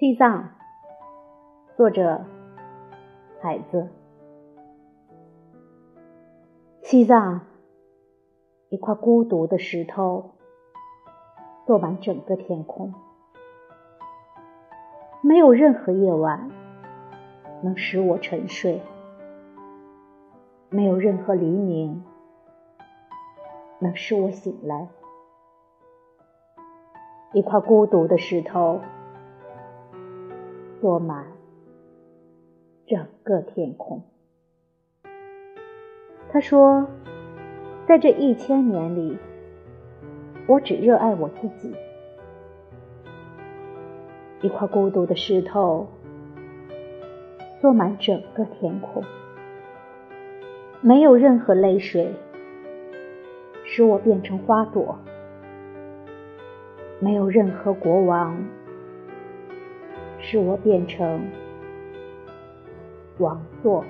西藏，作者海子。西藏，一块孤独的石头，坐满整个天空，没有任何夜晚能使我沉睡，没有任何黎明能使我醒来。一块孤独的石头。坐满整个天空。他说：“在这一千年里，我只热爱我自己。一块孤独的石头，坐满整个天空，没有任何泪水使我变成花朵，没有任何国王。”使我变成王座。